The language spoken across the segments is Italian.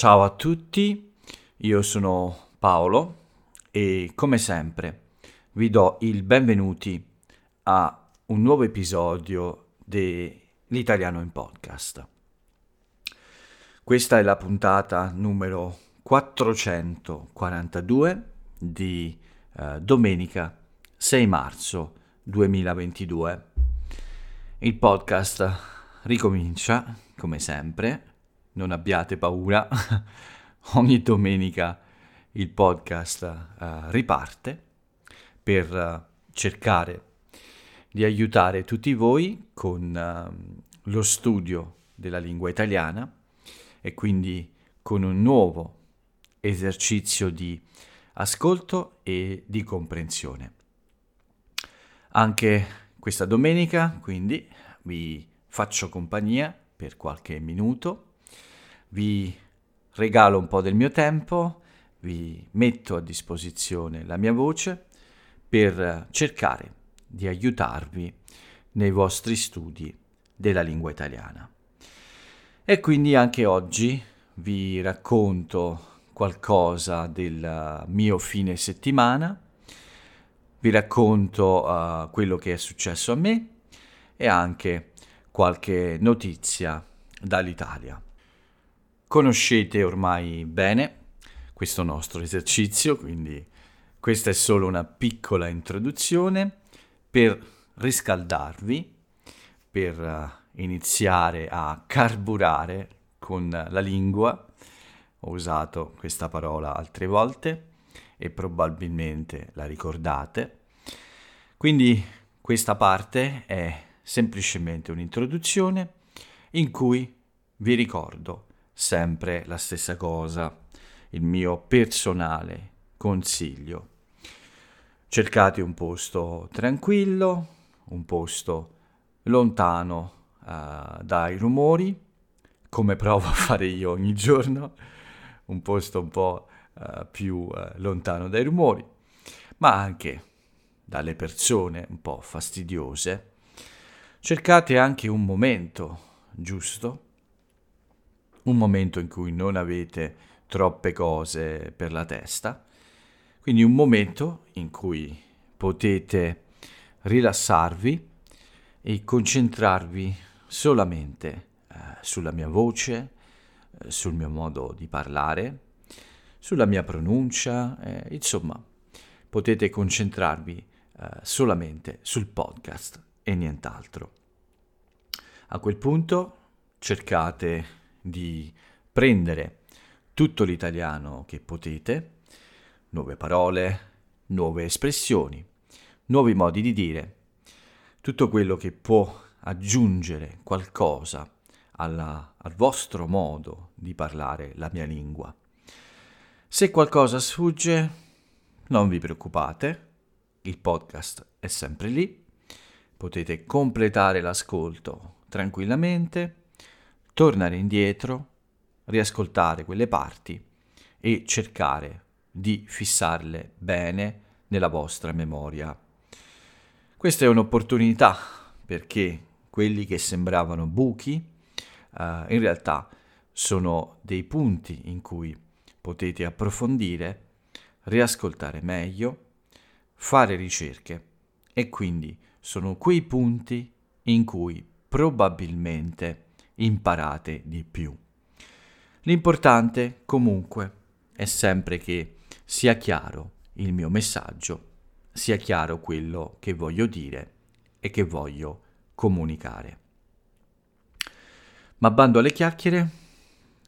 Ciao a tutti, io sono Paolo e come sempre vi do il benvenuti a un nuovo episodio dell'Italiano in Podcast. Questa è la puntata numero 442 di eh, domenica 6 marzo 2022. Il podcast ricomincia, come sempre, non abbiate paura, ogni domenica il podcast uh, riparte per uh, cercare di aiutare tutti voi con uh, lo studio della lingua italiana e quindi con un nuovo esercizio di ascolto e di comprensione. Anche questa domenica, quindi, vi faccio compagnia per qualche minuto vi regalo un po' del mio tempo, vi metto a disposizione la mia voce per cercare di aiutarvi nei vostri studi della lingua italiana. E quindi anche oggi vi racconto qualcosa del mio fine settimana, vi racconto uh, quello che è successo a me e anche qualche notizia dall'Italia. Conoscete ormai bene questo nostro esercizio, quindi questa è solo una piccola introduzione per riscaldarvi, per uh, iniziare a carburare con la lingua. Ho usato questa parola altre volte e probabilmente la ricordate. Quindi questa parte è semplicemente un'introduzione in cui vi ricordo sempre la stessa cosa, il mio personale consiglio. Cercate un posto tranquillo, un posto lontano uh, dai rumori, come provo a fare io ogni giorno, un posto un po' uh, più uh, lontano dai rumori, ma anche dalle persone un po' fastidiose. Cercate anche un momento giusto un momento in cui non avete troppe cose per la testa, quindi un momento in cui potete rilassarvi e concentrarvi solamente eh, sulla mia voce, eh, sul mio modo di parlare, sulla mia pronuncia, eh, insomma, potete concentrarvi eh, solamente sul podcast e nient'altro. A quel punto cercate di prendere tutto l'italiano che potete, nuove parole, nuove espressioni, nuovi modi di dire, tutto quello che può aggiungere qualcosa alla, al vostro modo di parlare la mia lingua. Se qualcosa sfugge, non vi preoccupate, il podcast è sempre lì, potete completare l'ascolto tranquillamente tornare indietro, riascoltare quelle parti e cercare di fissarle bene nella vostra memoria. Questa è un'opportunità perché quelli che sembravano buchi uh, in realtà sono dei punti in cui potete approfondire, riascoltare meglio, fare ricerche e quindi sono quei punti in cui probabilmente imparate di più. L'importante comunque è sempre che sia chiaro il mio messaggio, sia chiaro quello che voglio dire e che voglio comunicare. Ma bando alle chiacchiere,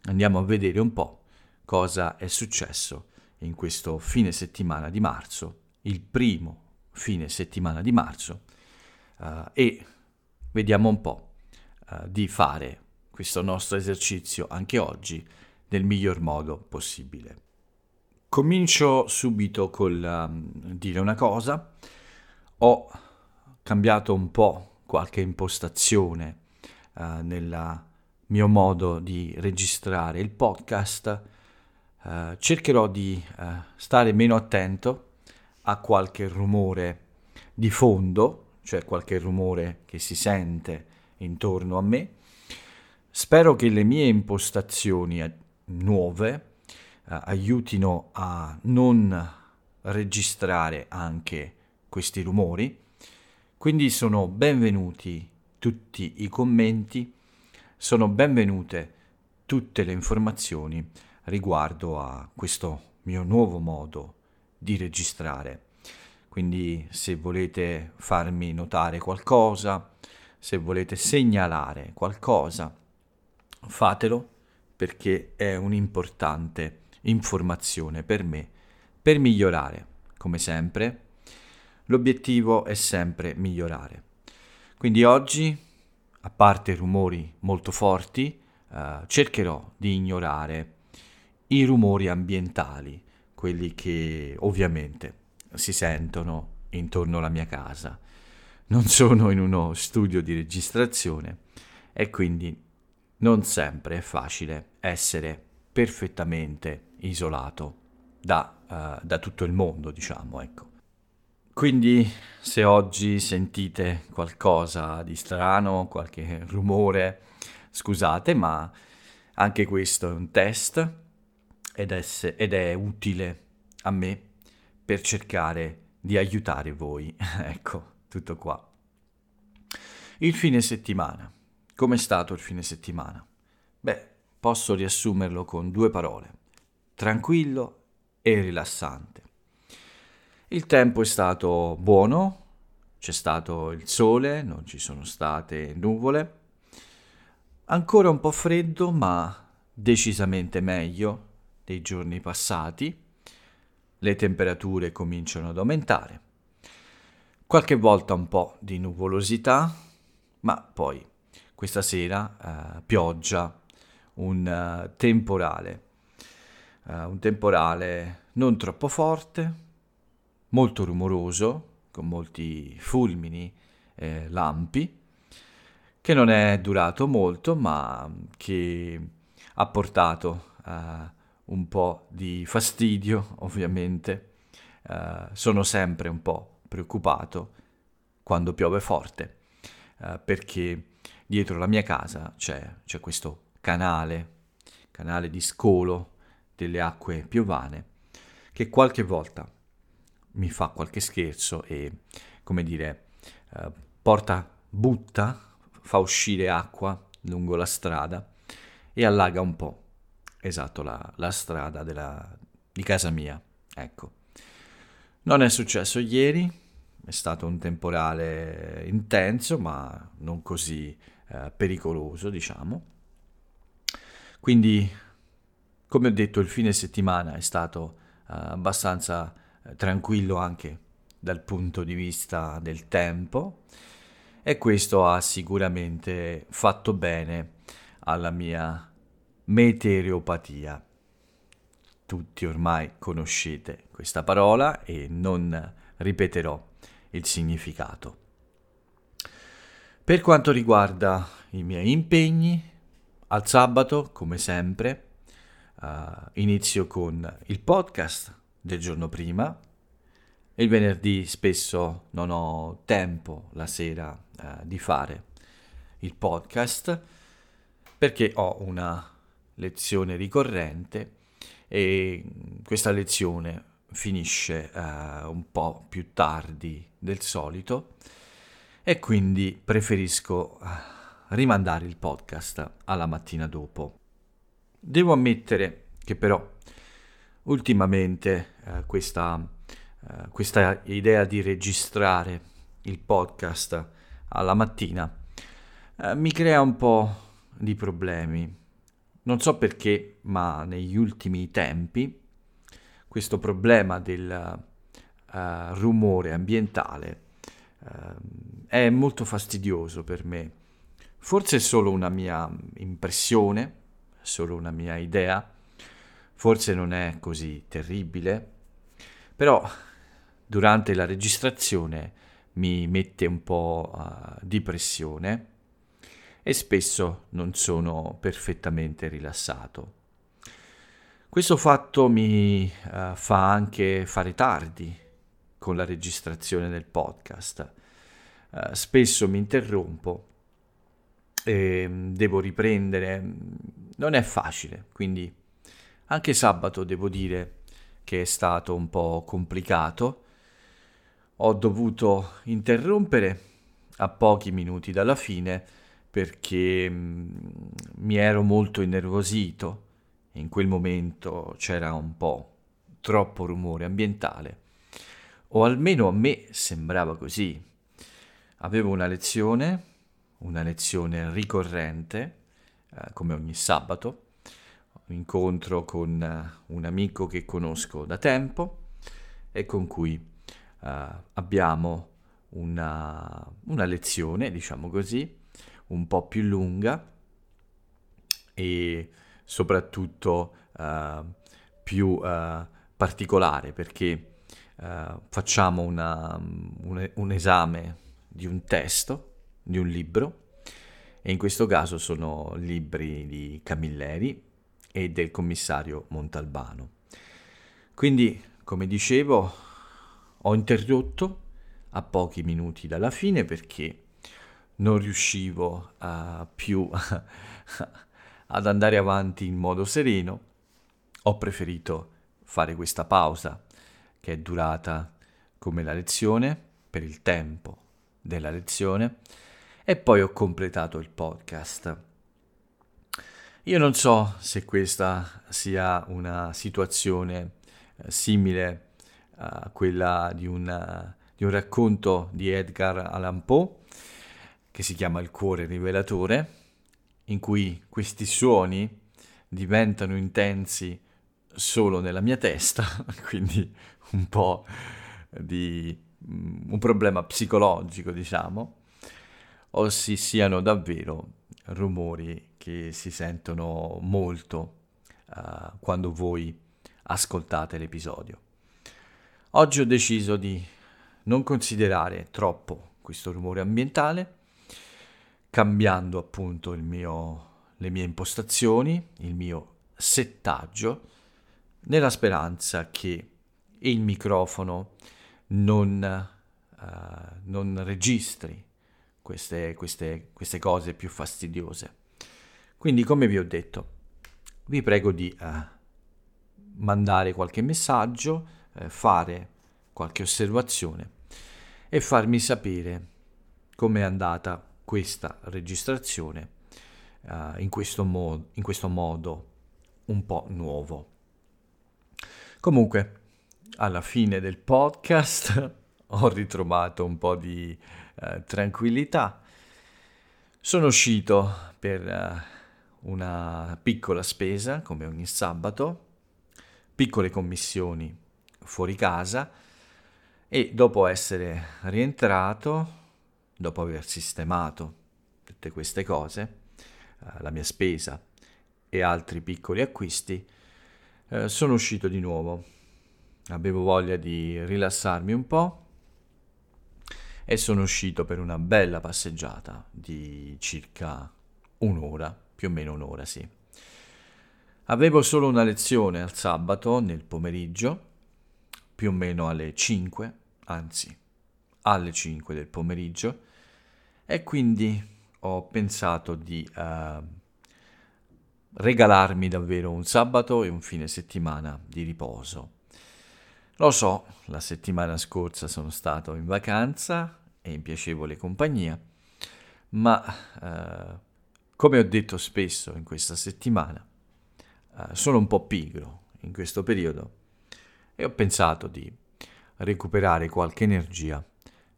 andiamo a vedere un po' cosa è successo in questo fine settimana di marzo, il primo fine settimana di marzo, uh, e vediamo un po' uh, di fare questo nostro esercizio anche oggi nel miglior modo possibile. Comincio subito col um, dire una cosa. Ho cambiato un po' qualche impostazione uh, nel mio modo di registrare il podcast. Uh, cercherò di uh, stare meno attento a qualche rumore di fondo, cioè qualche rumore che si sente intorno a me Spero che le mie impostazioni nuove eh, aiutino a non registrare anche questi rumori. Quindi sono benvenuti tutti i commenti, sono benvenute tutte le informazioni riguardo a questo mio nuovo modo di registrare. Quindi se volete farmi notare qualcosa, se volete segnalare qualcosa, fatelo perché è un'importante informazione per me per migliorare. Come sempre, l'obiettivo è sempre migliorare. Quindi oggi, a parte rumori molto forti, eh, cercherò di ignorare i rumori ambientali, quelli che ovviamente si sentono intorno alla mia casa. Non sono in uno studio di registrazione e quindi non sempre è facile essere perfettamente isolato da, uh, da tutto il mondo, diciamo, ecco. Quindi se oggi sentite qualcosa di strano, qualche rumore, scusate, ma anche questo è un test ed è, ed è utile a me per cercare di aiutare voi. ecco, tutto qua. Il fine settimana. Com'è stato il fine settimana? Beh, posso riassumerlo con due parole. Tranquillo e rilassante. Il tempo è stato buono, c'è stato il sole, non ci sono state nuvole. Ancora un po' freddo, ma decisamente meglio dei giorni passati. Le temperature cominciano ad aumentare. Qualche volta un po' di nuvolosità, ma poi questa sera eh, pioggia, un uh, temporale uh, un temporale non troppo forte, molto rumoroso, con molti fulmini e lampi, che non è durato molto, ma che ha portato uh, un po' di fastidio, ovviamente. Uh, sono sempre un po' preoccupato quando piove forte, uh, perché dietro la mia casa c'è, c'è questo canale, canale di scolo delle acque piovane, che qualche volta mi fa qualche scherzo e, come dire, eh, porta, butta, fa uscire acqua lungo la strada e allaga un po', esatto, la, la strada della, di casa mia. Ecco. Non è successo ieri, è stato un temporale intenso, ma non così eh, pericoloso, diciamo. Quindi come ho detto, il fine settimana è stato uh, abbastanza uh, tranquillo anche dal punto di vista del tempo e questo ha sicuramente fatto bene alla mia meteoropatia. Tutti ormai conoscete questa parola e non ripeterò il significato. Per quanto riguarda i miei impegni, al sabato, come sempre, Uh, inizio con il podcast del giorno prima. Il venerdì spesso non ho tempo la sera uh, di fare il podcast perché ho una lezione ricorrente e questa lezione finisce uh, un po' più tardi del solito e quindi preferisco rimandare il podcast alla mattina dopo. Devo ammettere che però ultimamente eh, questa, eh, questa idea di registrare il podcast alla mattina eh, mi crea un po' di problemi. Non so perché, ma negli ultimi tempi questo problema del uh, rumore ambientale è molto fastidioso per me. Forse è solo una mia impressione, solo una mia idea, forse non è così terribile, però durante la registrazione mi mette un po' uh, di pressione e spesso non sono perfettamente rilassato. Questo fatto mi uh, fa anche fare tardi con la registrazione del podcast. Uh, spesso mi interrompo e devo riprendere non è facile, quindi Anche sabato devo dire che è stato un po' complicato. Ho dovuto interrompere a pochi minuti dalla fine perché mm, mi ero molto innervosito. In quel momento c'era un po' troppo rumore ambientale, o almeno a me sembrava così. Avevo una lezione, una lezione ricorrente, eh, come ogni sabato, un incontro con uh, un amico che conosco da tempo e con cui uh, abbiamo una, una, lezione, diciamo così, un po' più lunga e soprattutto uh, più particolare perché facciamo una, un, un esame di un testo, di un libro, e in questo caso sono libri di Camilleri, e del commissario Montalbano. Quindi, come dicevo, ho interrotto a pochi minuti dalla fine perché non riuscivo uh, più ad andare avanti in modo sereno. Ho preferito fare questa pausa che è durata come la lezione, per il tempo della lezione, e poi ho completato il podcast. Io non so se questa sia una situazione eh, simile a quella di, una, di un racconto di Edgar Allan Poe che si chiama Il cuore rivelatore, in cui questi suoni diventano intensi solo nella mia testa, quindi un po' di un problema psicologico, diciamo, o si siano davvero rumori che si sentono molto uh, quando voi ascoltate l'episodio. Oggi ho deciso di non considerare troppo questo rumore ambientale, cambiando appunto mio, le mie impostazioni, il mio settaggio, nella speranza che il microfono non, uh, non registri queste, queste, queste cose più fastidiose. Quindi, come vi ho detto, vi prego di eh, mandare qualche messaggio, eh, fare qualche osservazione e farmi sapere come è andata questa registrazione in, questo mo- in questo modo un po' nuovo. Comunque, alla fine del podcast ho ritrovato un po' di eh, tranquillità. Sono uscito per eh, una piccola spesa, come ogni sabato, piccole commissioni fuori casa e dopo essere rientrato, dopo aver sistemato tutte queste cose, eh, la mia spesa e altri piccoli acquisti, eh, sono uscito di nuovo. Avevo voglia di rilassarmi un po' e sono uscito per una bella passeggiata di circa un'ora, più o meno un'ora, sì. Avevo solo una lezione al sabato nel pomeriggio, più o meno alle 5, anzi alle 5 del pomeriggio, e quindi ho pensato di uh, regalarmi davvero un sabato e un fine settimana di riposo. Lo so, la settimana scorsa sono stato in vacanza e in piacevole compagnia, ma eh, come ho detto spesso in questa settimana, eh, sono un po' pigro in questo periodo e ho pensato di recuperare qualche energia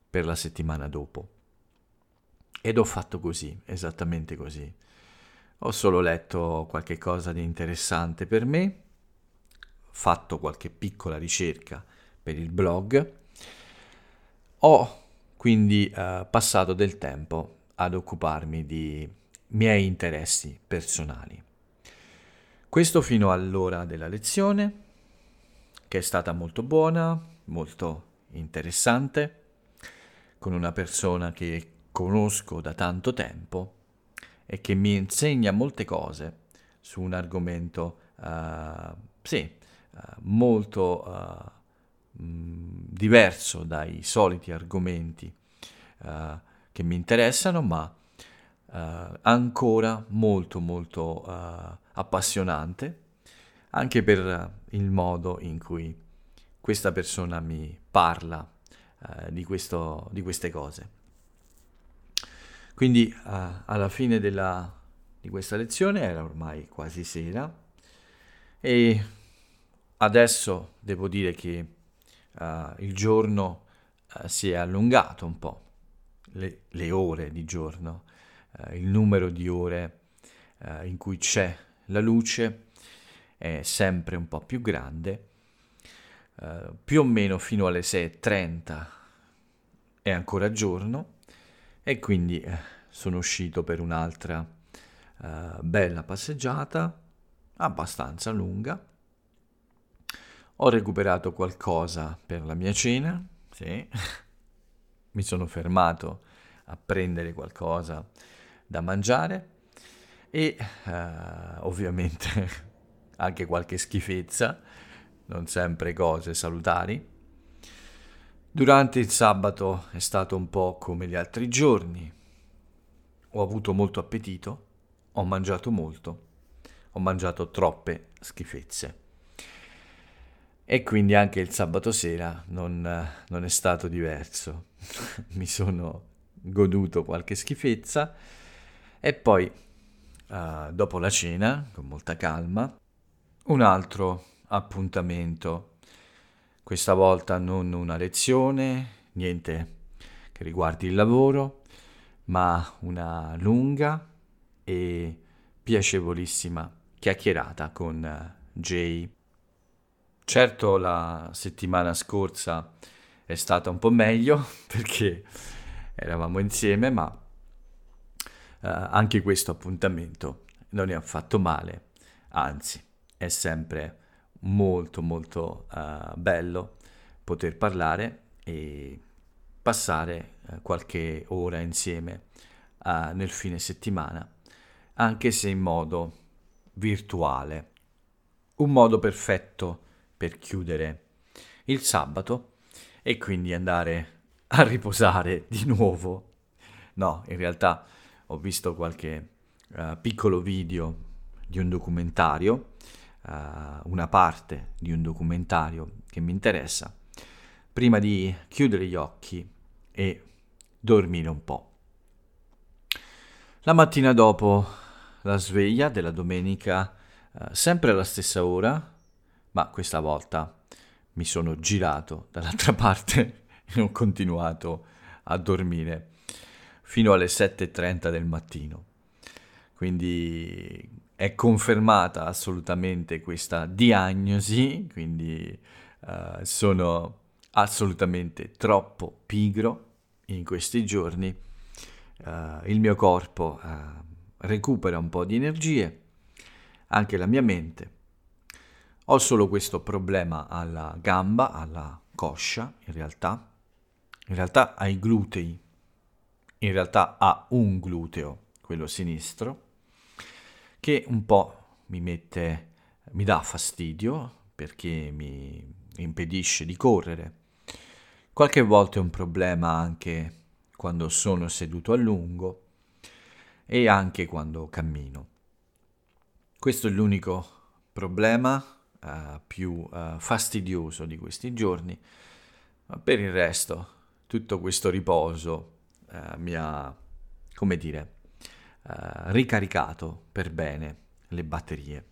per la settimana dopo. Ed ho fatto così, esattamente così. Ho solo letto qualche cosa di interessante per me, fatto qualche piccola ricerca per il blog, ho quindi eh, passato del tempo ad occuparmi di miei interessi personali. Questo fino all'ora della lezione, che è stata molto buona, molto interessante, con una persona che conosco da tanto tempo e che mi insegna molte cose su un argomento, uh, sì, molto uh, diverso dai soliti argomenti uh, che mi interessano, ma uh, ancora molto molto uh, appassionante, anche per il modo in cui questa persona mi parla eh, di, questo, di, queste cose. Quindi eh, alla fine della, di questa lezione era ormai quasi sera e adesso devo dire che uh, il giorno uh, si è allungato un po', le, le ore di giorno, uh, il numero di ore in cui c'è la luce è sempre un po' più grande, più o meno fino alle 6.30 è ancora giorno e quindi sono uscito per un'altra bella passeggiata, abbastanza lunga ho recuperato qualcosa per la mia cena, sì. Mi sono fermato a prendere qualcosa da mangiare e uh, ovviamente anche qualche schifezza, non sempre cose salutari. Durante il sabato è stato un po' come gli altri giorni. Ho avuto molto appetito, ho mangiato molto, ho mangiato troppe schifezze. E quindi anche il sabato sera non, non è stato diverso. Mi sono goduto qualche schifezza e poi, uh, dopo la cena, con molta calma, un altro appuntamento. Questa volta non una lezione, niente che riguardi il lavoro, ma una lunga e piacevolissima chiacchierata con Jay Certo la settimana scorsa è stata un po' meglio perché eravamo insieme, ma eh, anche questo appuntamento non è affatto male, anzi è sempre molto molto eh, bello poter parlare e passare eh, qualche ora insieme eh, nel fine settimana, anche se in modo virtuale. Un modo perfetto per chiudere il sabato e quindi andare a riposare di nuovo. No, in realtà ho visto qualche uh, piccolo video di un documentario, uh, una parte di un documentario che mi interessa, prima di chiudere gli occhi e dormire un po'. La mattina dopo la sveglia della domenica, uh, sempre alla stessa ora, ma questa volta mi sono girato dall'altra parte e ho continuato a dormire fino alle 7.30 del mattino. Quindi è confermata assolutamente questa diagnosi, quindi uh, sono assolutamente troppo pigro in questi giorni. Uh, il mio corpo uh, recupera un po' di energie, anche la mia mente ho solo questo problema alla gamba, alla coscia, in realtà. In realtà ai glutei. In realtà ha un gluteo, quello sinistro, che un po' mi mette, mi dà fastidio perché mi impedisce di correre. Qualche volta è un problema anche quando sono seduto a lungo e anche quando cammino. Questo è l'unico problema uh, più uh, fastidioso di questi giorni, ma per il resto tutto questo riposo uh, mi ha, come dire, ricaricato per bene le batterie.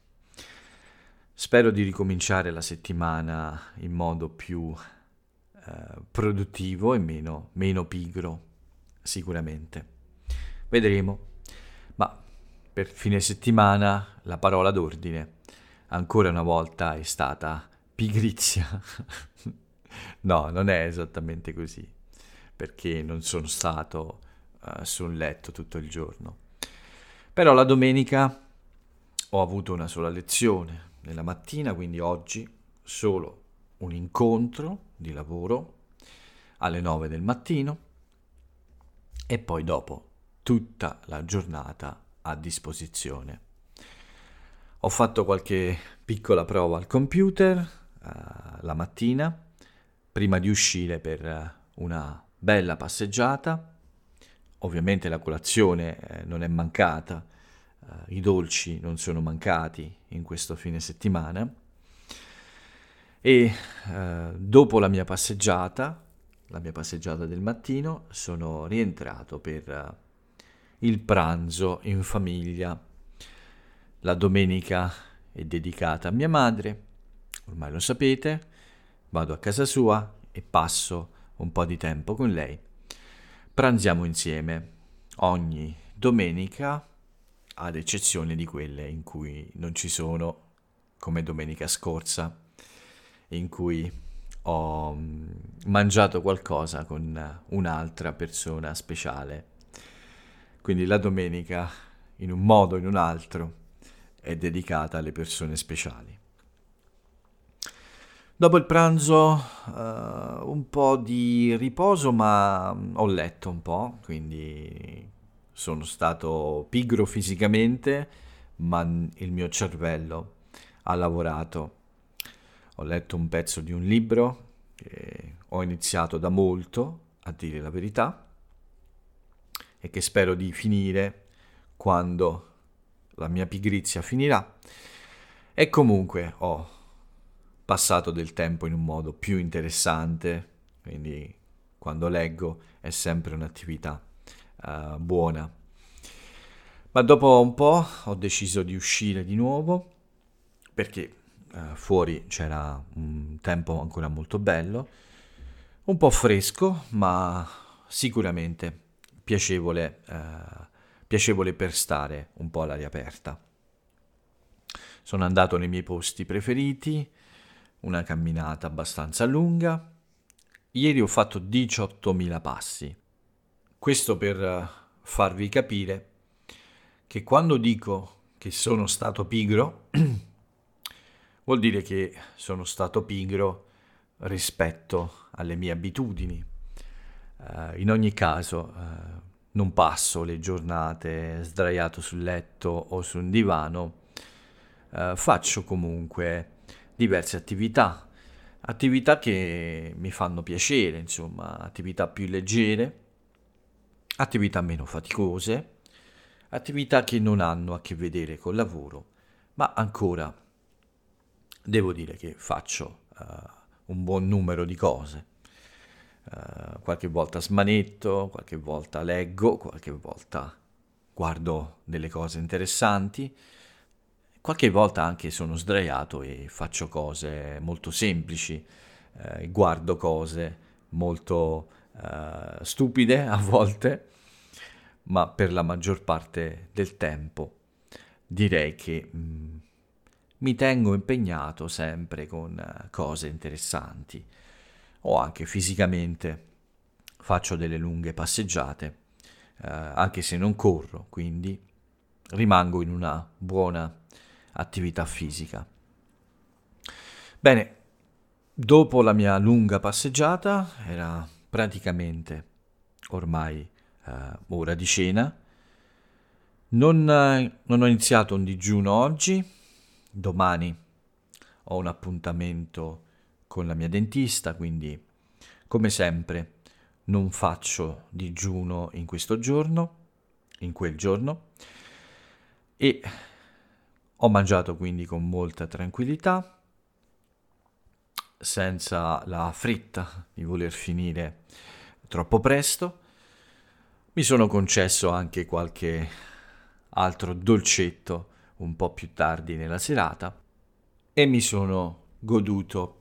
Spero di ricominciare la settimana in modo più produttivo e meno, meno pigro, sicuramente. Vedremo, ma per fine settimana la parola d'ordine ancora una volta è stata pigrizia. no, non è esattamente così, perché non sono stato uh, sul letto tutto il giorno. Però la domenica ho avuto una sola lezione nella mattina, quindi oggi solo un incontro di lavoro alle 9 del mattino e poi dopo tutta la giornata a disposizione. Ho fatto qualche piccola prova al computer uh, la mattina, prima di uscire per uh, una bella passeggiata. Ovviamente la colazione eh, non è mancata, uh, i dolci non sono mancati in questo fine settimana e uh, dopo la mia passeggiata, la mia passeggiata del mattino, sono rientrato per il pranzo in famiglia. La domenica è dedicata a mia madre, ormai lo sapete, vado a casa sua e passo un po' di tempo con lei. Pranziamo insieme ogni domenica, ad eccezione di quelle in cui non ci sono, come domenica scorsa, in cui ho mm, mangiato qualcosa con un'altra persona speciale. Quindi la domenica, in un modo o in un altro, è dedicata alle persone speciali. Dopo il pranzo uh, un po' di riposo, ma ho letto un po', quindi sono stato pigro fisicamente, ma il mio cervello ha lavorato. Ho letto un pezzo di un libro che ho iniziato da molto, a dire la verità, e che spero di finire quando la mia pigrizia finirà. E comunque ho passato del tempo in un modo più interessante, quindi quando leggo è sempre un'attività uh, buona. Ma dopo un po' ho deciso di uscire di nuovo perché uh, fuori c'era un tempo ancora molto bello, un po' fresco, ma sicuramente piacevole, uh, piacevole per stare un po' all'aria aperta. Sono andato nei miei posti preferiti, una camminata abbastanza lunga. Ieri ho fatto 18.000 passi. Questo per eh, farvi capire che quando dico che sono stato pigro, vuol dire che sono stato pigro rispetto alle mie abitudini. Uh, in ogni caso, uh, non passo le giornate sdraiato sul letto o su un divano, uh, faccio comunque diverse attività, attività che mi fanno piacere, insomma, attività più leggere attività meno faticose, attività che non hanno a che vedere col lavoro, ma ancora devo dire che faccio uh, un buon numero di cose. Uh, qualche volta smanetto, qualche volta leggo, qualche volta guardo delle cose interessanti, qualche volta anche sono sdraiato e faccio cose molto semplici, uh, guardo cose molto uh, stupide a volte, ma per la maggior parte del tempo direi che mh, mm, mi tengo impegnato sempre con cose interessanti o anche fisicamente faccio delle lunghe passeggiate, uh, anche se non corro, quindi rimango in una buona attività fisica. Bene, dopo la mia lunga passeggiata era praticamente ormai eh, ora di cena. Non, eh, non ho iniziato un digiuno oggi, domani ho un appuntamento con la mia dentista, quindi come sempre non faccio digiuno in questo giorno, in quel giorno, e ho mangiato quindi con molta tranquillità, senza la fretta di voler finire troppo presto. Mi sono concesso anche qualche altro dolcetto un po' più tardi nella serata e mi sono goduto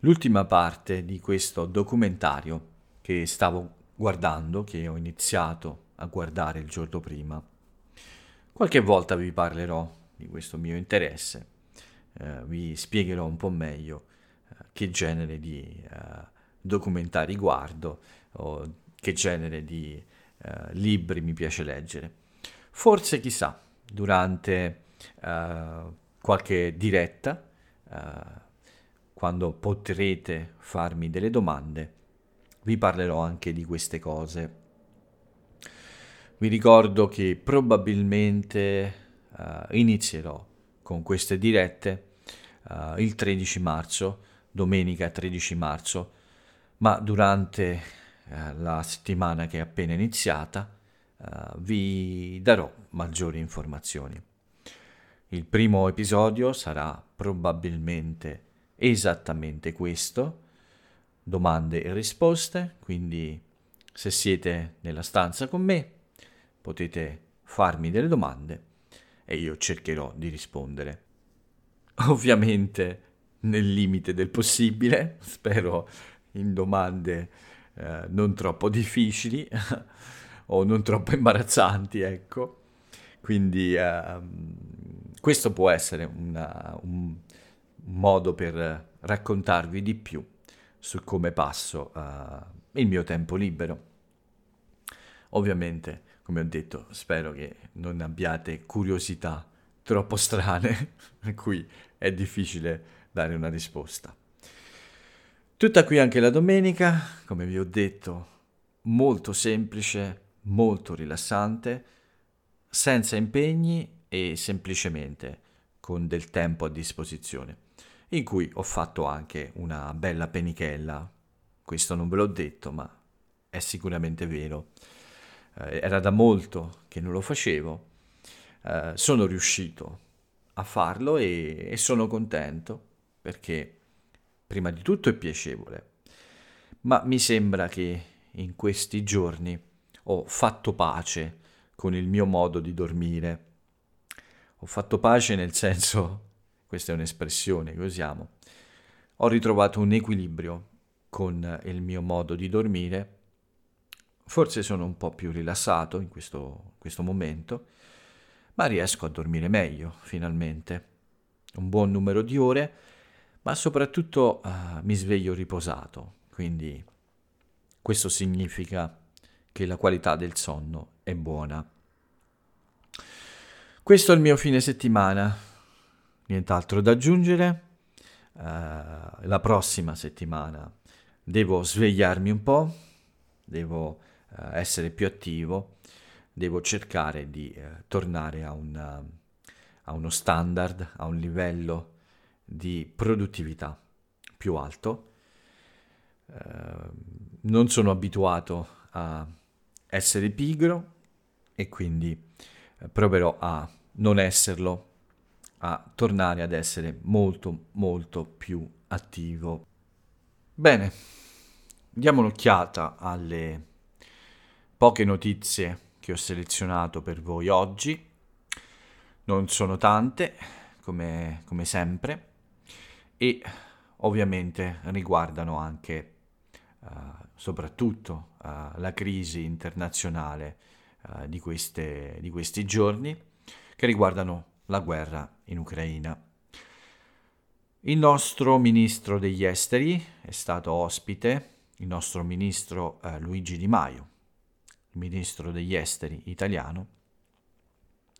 l'ultima parte di questo documentario che stavo guardando, che ho iniziato a guardare il giorno prima. Qualche volta vi parlerò di questo mio interesse, eh, vi spiegherò un po' meglio che genere di uh, documentari guardo o che genere di uh, libri mi piace leggere. Forse chissà, durante uh, qualche diretta, quando potrete farmi delle domande, vi parlerò anche di queste cose. Vi ricordo che probabilmente inizierò con queste dirette il 13 marzo domenica 13 marzo, ma durante eh, la settimana che è appena iniziata vi darò maggiori informazioni. Il primo episodio sarà probabilmente esattamente questo, domande e risposte, quindi se siete nella stanza con me potete farmi delle domande e io cercherò di rispondere. Ovviamente nel limite del possibile, spero in domande eh, non troppo difficili o non troppo imbarazzanti, ecco. Quindi eh, questo può essere una, un modo per raccontarvi di più su come passo uh, il mio tempo libero. Ovviamente, come ho detto, spero che non abbiate curiosità troppo strane a cui è difficile dare una risposta. Tutta qui anche la domenica, come vi ho detto, molto semplice, molto rilassante, senza impegni e semplicemente con del tempo a disposizione in cui ho fatto anche una bella penichella. Questo non ve l'ho detto, ma è sicuramente vero. Eh, era da molto che non lo facevo. Eh, sono riuscito a farlo e, e sono contento perché prima di tutto è piacevole, ma mi sembra che in questi giorni ho fatto pace con il mio modo di dormire. Ho fatto pace nel senso questa è un'espressione che usiamo, ho ritrovato un equilibrio con il mio modo di dormire. Forse sono un po' più rilassato in questo, questo momento, ma riesco a dormire meglio, finalmente. Un buon numero di ore, ma soprattutto uh, mi sveglio riposato, quindi questo significa che la qualità del sonno è buona. Questo è il mio fine settimana, nient'altro da aggiungere. Uh, la prossima settimana devo svegliarmi un po', devo uh, essere più attivo, devo cercare di uh, tornare a, una, a, uno standard, a un livello di produttività più alto. non sono abituato a essere pigro e quindi proverò a non esserlo a tornare ad essere molto molto più attivo. Bene, diamo un'occhiata alle poche notizie che ho selezionato per voi oggi. Non sono tante, come, come sempre, e ovviamente riguardano anche uh, soprattutto uh, la crisi internazionale uh, di, queste, di questi giorni, che riguardano la guerra in Ucraina. Il nostro ministro degli esteri è stato ospite, il nostro ministro eh, Luigi Di Maio, il ministro degli esteri italiano,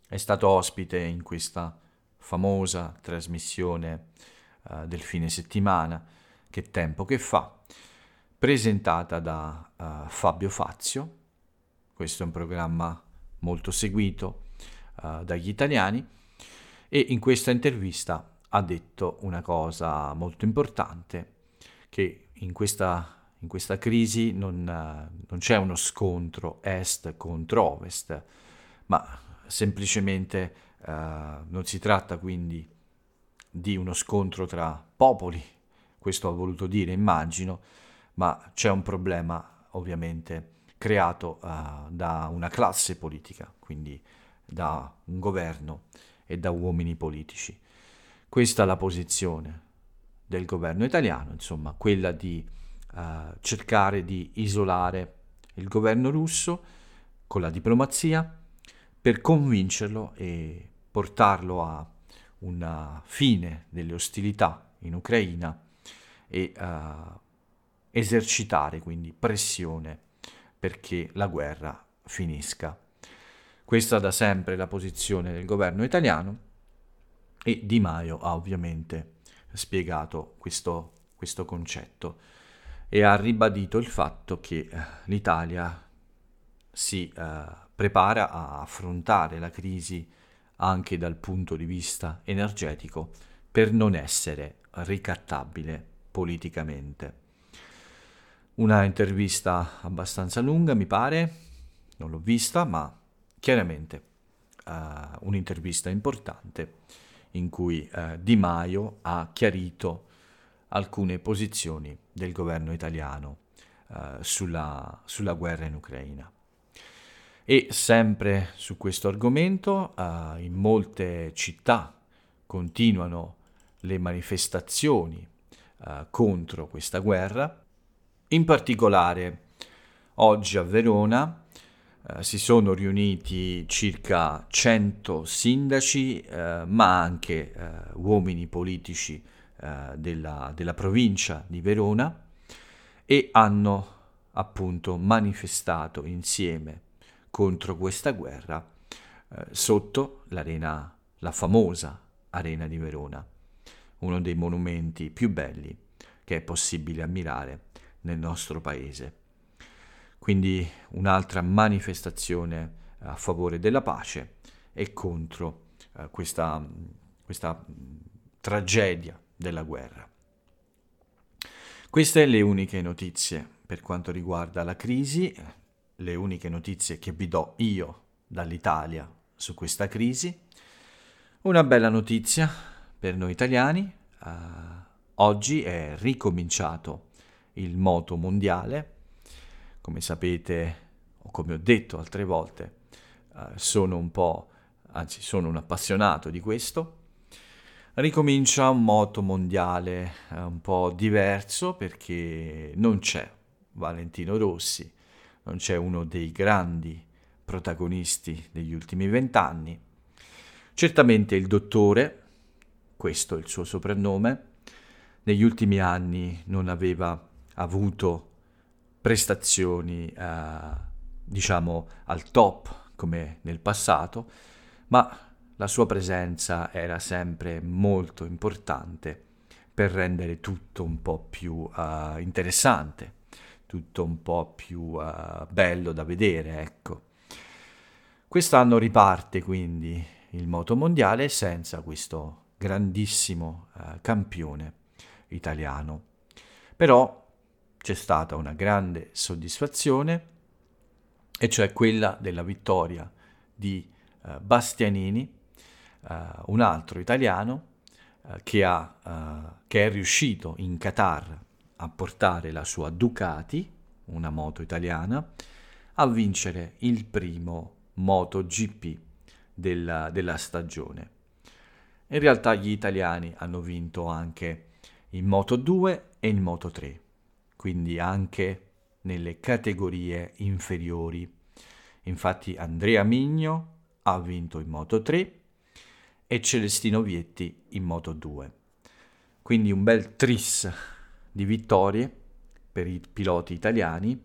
è stato ospite in questa famosa trasmissione eh, del fine settimana, Che tempo che fa, presentata da uh, Fabio Fazio. Questo è un programma molto seguito uh, dagli italiani e in questa intervista ha detto una cosa molto importante, che in questa, in questa crisi non, non c'è uno scontro est contro ovest, ma semplicemente uh, non si tratta quindi di uno scontro tra popoli, questo ha voluto dire, immagino, ma c'è un problema ovviamente creato uh, da una classe politica, quindi da un governo e da uomini politici. Questa è la posizione del governo italiano, insomma, quella di uh, cercare di isolare il governo russo con la diplomazia per convincerlo e portarlo a una fine delle ostilità in Ucraina e uh, esercitare quindi pressione perché la guerra finisca. Questa da sempre la posizione del governo italiano e Di Maio ha ovviamente spiegato questo, questo concetto e ha ribadito il fatto che eh, l'Italia si eh, prepara a affrontare la crisi anche dal punto di vista energetico per non essere ricattabile politicamente. Una intervista abbastanza lunga, mi pare, non l'ho vista, ma chiaramente uh, un'intervista importante in cui uh, Di Maio ha chiarito alcune posizioni del governo italiano uh, sulla, sulla, guerra in Ucraina. E sempre su questo argomento, in molte città continuano le manifestazioni contro questa guerra, in particolare oggi a Verona eh, si sono riuniti circa 100 sindaci, eh, ma anche eh, uomini politici eh, della, della provincia di Verona e hanno appunto manifestato insieme contro questa guerra eh, sotto l'arena, la famosa Arena di Verona, uno dei monumenti più belli che è possibile ammirare nel nostro paese. Quindi un'altra manifestazione a favore della pace e contro eh, questa, questa tragedia della guerra. Queste le uniche notizie per quanto riguarda la crisi, le uniche notizie che vi do io dall'Italia su questa crisi. Una bella notizia per noi italiani, uh, oggi è ricominciato il moto mondiale, come sapete, o come ho detto altre volte, eh, sono un po', anzi sono un appassionato di questo. Ricomincia un moto mondiale eh, un po' diverso perché non c'è Valentino Rossi, non c'è uno dei grandi protagonisti degli ultimi vent'anni. Certamente il dottore, questo è il suo soprannome, negli ultimi anni non aveva avuto prestazioni, eh, diciamo, al top come nel passato, ma la sua presenza era sempre molto importante per rendere tutto un po' più uh, interessante, tutto un po' più uh, bello da vedere, ecco. Quest'anno riparte quindi il moto mondiale senza questo grandissimo uh, campione italiano. Però c'è stata una grande soddisfazione, e cioè quella della vittoria di uh, Bastianini, uh, un altro italiano uh, che, ha, che, è riuscito in Qatar a portare la sua Ducati, una moto italiana, a vincere il primo MotoGP della, della stagione. In realtà gli italiani hanno vinto anche in Moto 2 e in Moto 3 quindi anche nelle categorie inferiori. Infatti Andrea Migno ha vinto in Moto 3 e Celestino Vietti in Moto 2. Quindi un bel tris di vittorie per i piloti italiani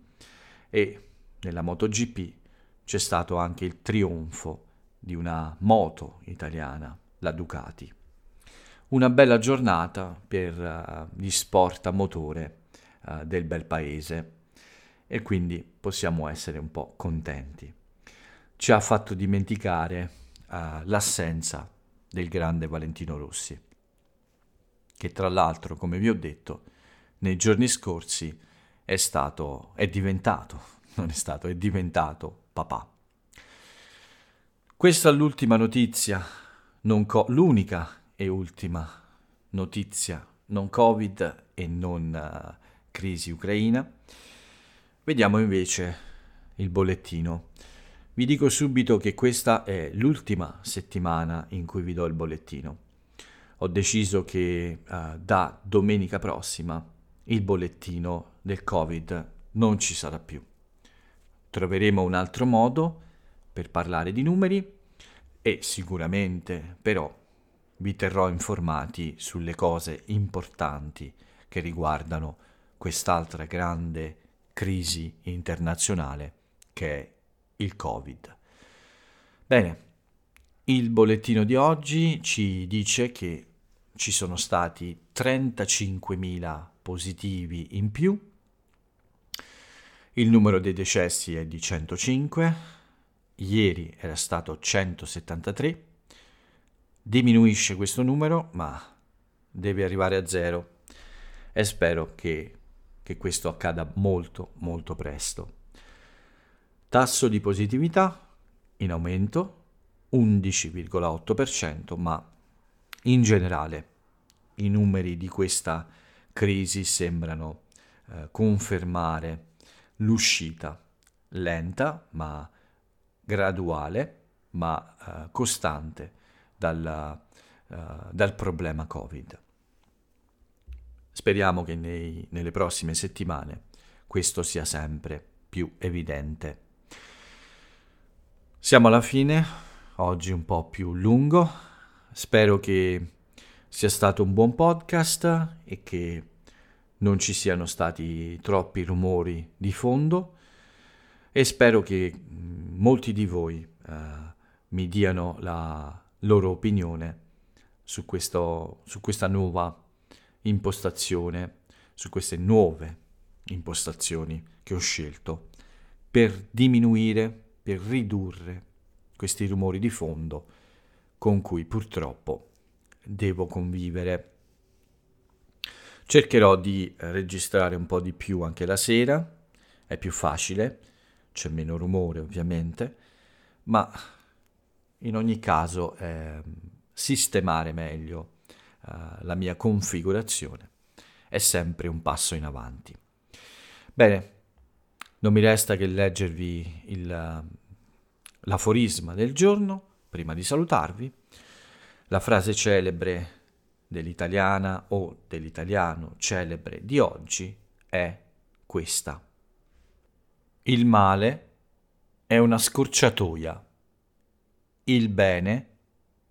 e nella MotoGP c'è stato anche il trionfo di una moto italiana, la Ducati. Una bella giornata per uh, gli sport a motore uh, del bel paese e quindi possiamo essere un po' contenti. Ci ha fatto dimenticare uh, l'assenza del grande Valentino Rossi, che tra l'altro, come vi ho detto, nei giorni scorsi è stato, è diventato, non è stato, è diventato papà. Questa è l'ultima notizia, co- l'unica e ultima notizia non Covid e non uh, crisi ucraina. Vediamo invece il bollettino. Vi dico subito che questa è l'ultima settimana in cui vi do il bollettino. Ho deciso che uh, da domenica prossima il bollettino del Covid non ci sarà più. Troveremo un altro modo per parlare di numeri e sicuramente però vi terrò informati sulle cose importanti che riguardano quest'altra grande crisi internazionale che è il Covid. Bene, il bollettino di oggi ci dice che ci sono stati 35.000 positivi in più, il numero dei decessi è di 105, ieri era stato 173, diminuisce questo numero ma deve arrivare a zero. E spero che che questo accada molto molto presto. Tasso di positività in aumento 11,8%, ma in generale i numeri di questa crisi sembrano eh, confermare l'uscita lenta ma graduale ma eh, costante dalla, uh, dal problema Covid. Speriamo che nei, nelle prossime settimane questo sia sempre più evidente. Siamo alla fine, oggi un po' più lungo, spero che sia stato un buon podcast e che non ci siano stati troppi rumori di fondo e spero che mm, molti di voi uh, mi diano la loro opinione su, questo, su questa nuova impostazione, su queste nuove impostazioni che ho scelto per diminuire, per ridurre questi rumori di fondo con cui purtroppo devo convivere. Cercherò di registrare un po' di più anche la sera, è più facile, c'è meno rumore ovviamente, ma in ogni caso eh, sistemare meglio la mia configurazione è sempre un passo in avanti. Bene, non mi resta che leggervi il, l'aforisma del giorno prima di salutarvi. La frase celebre dell'italiana o dell'italiano celebre di oggi è questa. Il male è una scorciatoia il bene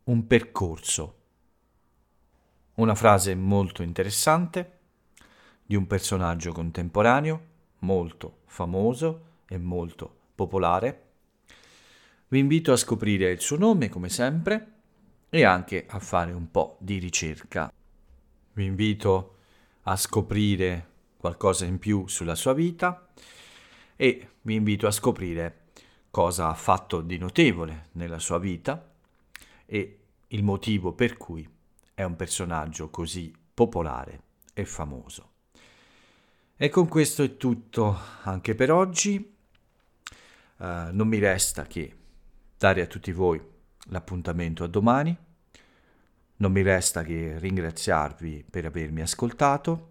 un percorso. Una frase molto interessante di un personaggio contemporaneo, molto famoso e molto popolare. Vi invito a scoprire il suo nome come sempre e anche a fare un po' di ricerca. Vi invito a scoprire qualcosa in più sulla sua vita e vi invito a scoprire cosa ha fatto di notevole nella sua vita e il motivo per cui è un personaggio così popolare e famoso. E con questo è tutto anche per oggi. Uh, non mi resta che dare a tutti voi l'appuntamento a domani. Non mi resta che ringraziarvi per avermi ascoltato.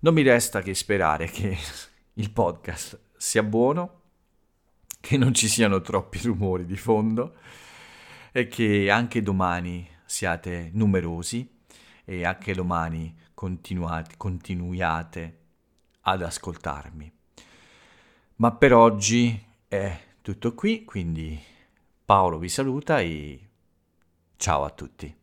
Non mi resta che sperare che il podcast sia buono che non ci siano troppi rumori di fondo e che anche domani siate numerosi e anche domani continuiate ad ascoltarmi. Ma per oggi è tutto qui, quindi Paolo vi saluta e ciao a tutti.